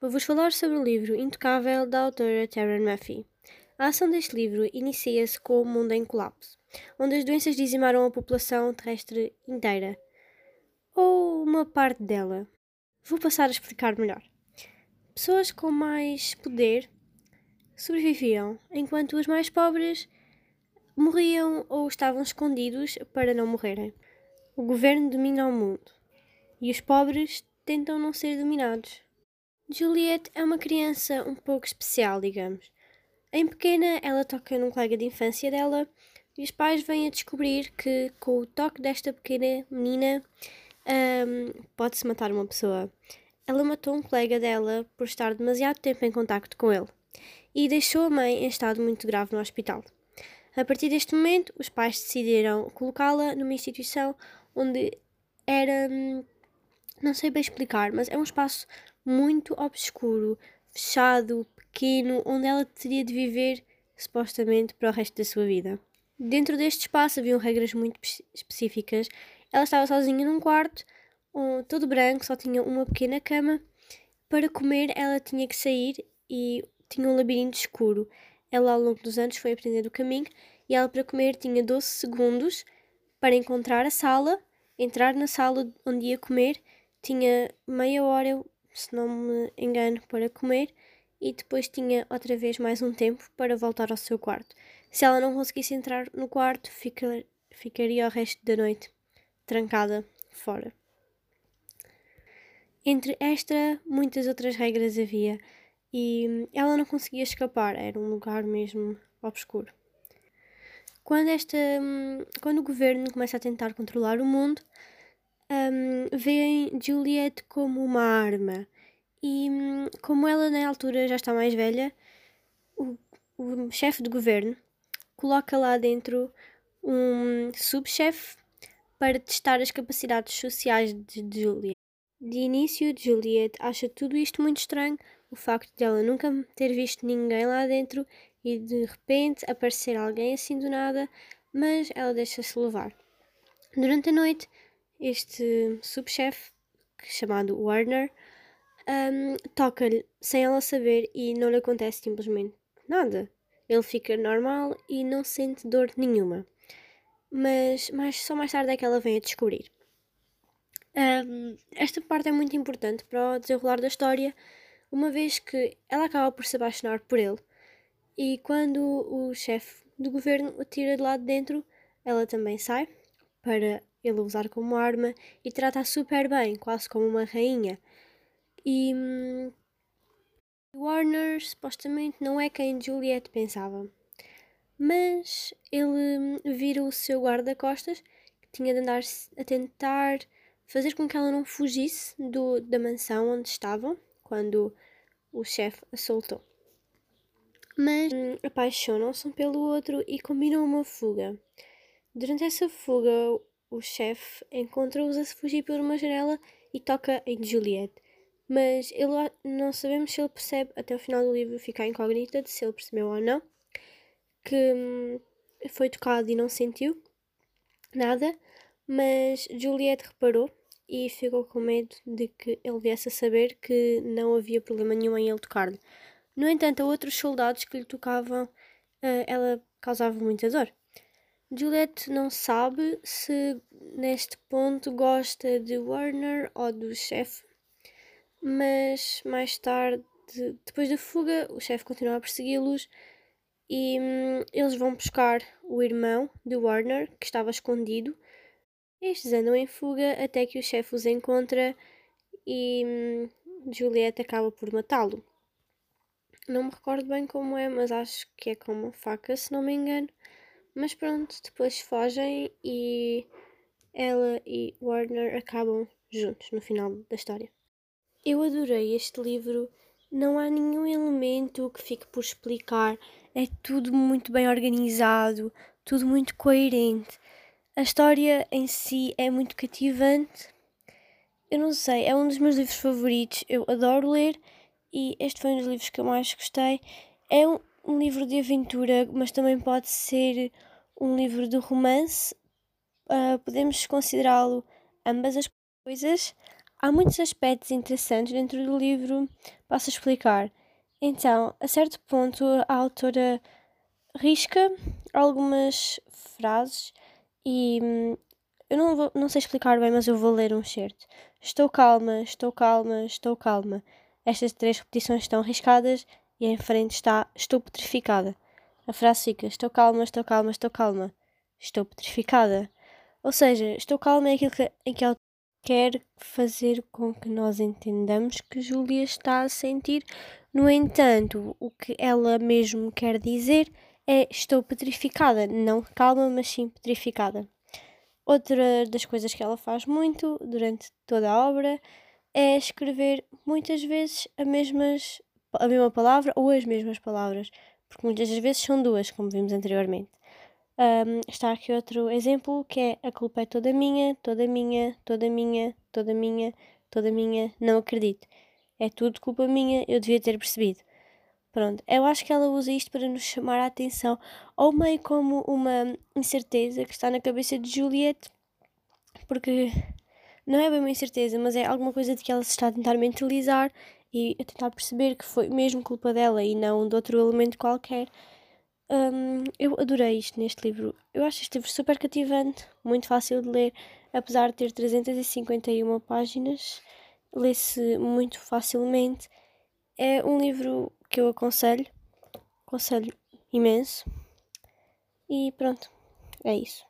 Vou-vos falar sobre o livro Intocável da autora Taryn Murphy. A ação deste livro inicia-se com o mundo em colapso, onde as doenças dizimaram a população terrestre inteira, ou uma parte dela. Vou passar a explicar melhor. Pessoas com mais poder sobreviviam, enquanto os mais pobres morriam ou estavam escondidos para não morrerem. O governo domina o mundo e os pobres tentam não ser dominados. Juliette é uma criança um pouco especial, digamos. Em pequena, ela toca num colega de infância dela e os pais vêm a descobrir que, com o toque desta pequena menina, um, pode-se matar uma pessoa. Ela matou um colega dela por estar demasiado tempo em contacto com ele e deixou a mãe em estado muito grave no hospital. A partir deste momento, os pais decidiram colocá-la numa instituição onde era. Hum, não sei bem explicar, mas é um espaço muito obscuro, fechado, pequeno, onde ela teria de viver supostamente para o resto da sua vida. Dentro deste espaço haviam regras muito específicas. Ela estava sozinha num quarto, todo branco, só tinha uma pequena cama. Para comer, ela tinha que sair e tinha um labirinto escuro. Ela, ao longo dos anos, foi aprendendo o caminho e ela, para comer, tinha 12 segundos para encontrar a sala, entrar na sala onde ia comer, tinha meia hora se não me engano, para comer e depois tinha outra vez mais um tempo para voltar ao seu quarto. Se ela não conseguisse entrar no quarto, fica, ficaria o resto da noite trancada fora. Entre esta, muitas outras regras havia e ela não conseguia escapar, era um lugar mesmo obscuro. Quando, esta, quando o governo começa a tentar controlar o mundo, um, veem Juliet como uma arma. E hum, como ela na altura já está mais velha, o, o chefe de governo coloca lá dentro um subchefe para testar as capacidades sociais de Juliet. De início, Juliet acha tudo isto muito estranho, o facto de ela nunca ter visto ninguém lá dentro e de repente aparecer alguém assim do nada, mas ela deixa-se levar. Durante a noite, este subchefe, chamado Warner, um, toca-lhe sem ela saber e não lhe acontece simplesmente nada. Ele fica normal e não sente dor nenhuma. Mas, mas só mais tarde é que ela vem a descobrir. Um, esta parte é muito importante para o desenrolar da história, uma vez que ela acaba por se apaixonar por ele. E quando o chefe do governo o tira de lá de dentro, ela também sai para ele usar como arma e trata super bem, quase como uma rainha. E hum, Warner supostamente não é quem Juliet pensava. Mas ele hum, vira o seu guarda-costas, que tinha de andar a tentar fazer com que ela não fugisse do, da mansão onde estavam quando o chefe a soltou. Mas hum, apaixonam-se um pelo outro e combinam uma fuga. Durante essa fuga, o chefe encontra-os a fugir por uma janela e toca em Juliet. Mas ele, não sabemos se ele percebe, até o final do livro fica incógnita de se ele percebeu ou não, que hum, foi tocado e não sentiu nada, mas Juliet reparou e ficou com medo de que ele viesse a saber que não havia problema nenhum em ele tocar-lhe. No entanto, a outros soldados que lhe tocavam, eh, ela causava muita dor. Juliet não sabe se neste ponto gosta de Warner ou do chefe, mas mais tarde, depois da fuga, o chefe continua a persegui-los e hum, eles vão buscar o irmão de Warner, que estava escondido. Estes andam em fuga até que o chefe os encontra e hum, Juliet acaba por matá-lo. Não me recordo bem como é, mas acho que é com uma faca, se não me engano. Mas pronto, depois fogem e ela e Warner acabam juntos no final da história. Eu adorei este livro. Não há nenhum elemento que fique por explicar. É tudo muito bem organizado, tudo muito coerente. A história em si é muito cativante. Eu não sei, é um dos meus livros favoritos. Eu adoro ler e este foi um dos livros que eu mais gostei. É um, um livro de aventura, mas também pode ser um livro de romance, uh, podemos considerá-lo ambas as coisas. há muitos aspectos interessantes dentro do livro, posso explicar. Então, a certo ponto, a autora risca algumas frases e hum, eu não, vou, não sei explicar bem, mas eu vou ler um certo. Estou calma, estou calma, estou calma. Estas três repetições estão riscadas e em frente está Estou petrificada. A frase fica Estou calma, estou calma, estou calma. Estou petrificada. Ou seja, estou calma é aquilo que, em que ela quer fazer com que nós entendamos que Júlia está a sentir. No entanto, o que ela mesmo quer dizer é estou petrificada. Não calma, mas sim petrificada. Outra das coisas que ela faz muito durante toda a obra é escrever muitas vezes a, mesmas, a mesma palavra ou as mesmas palavras, porque muitas das vezes são duas, como vimos anteriormente. Um, está aqui outro exemplo que é a culpa é toda minha, toda minha, toda minha, toda minha, toda minha, não acredito. É tudo culpa minha, eu devia ter percebido. Pronto, eu acho que ela usa isto para nos chamar a atenção, ou meio como uma incerteza que está na cabeça de Juliette, porque não é bem uma incerteza, mas é alguma coisa de que ela se está a tentar mentalizar e a tentar perceber que foi mesmo culpa dela e não de outro elemento qualquer. Um, eu adorei isto neste livro. Eu acho este livro super cativante, muito fácil de ler, apesar de ter 351 páginas, lê-se muito facilmente. É um livro que eu aconselho, aconselho imenso. E pronto, é isso.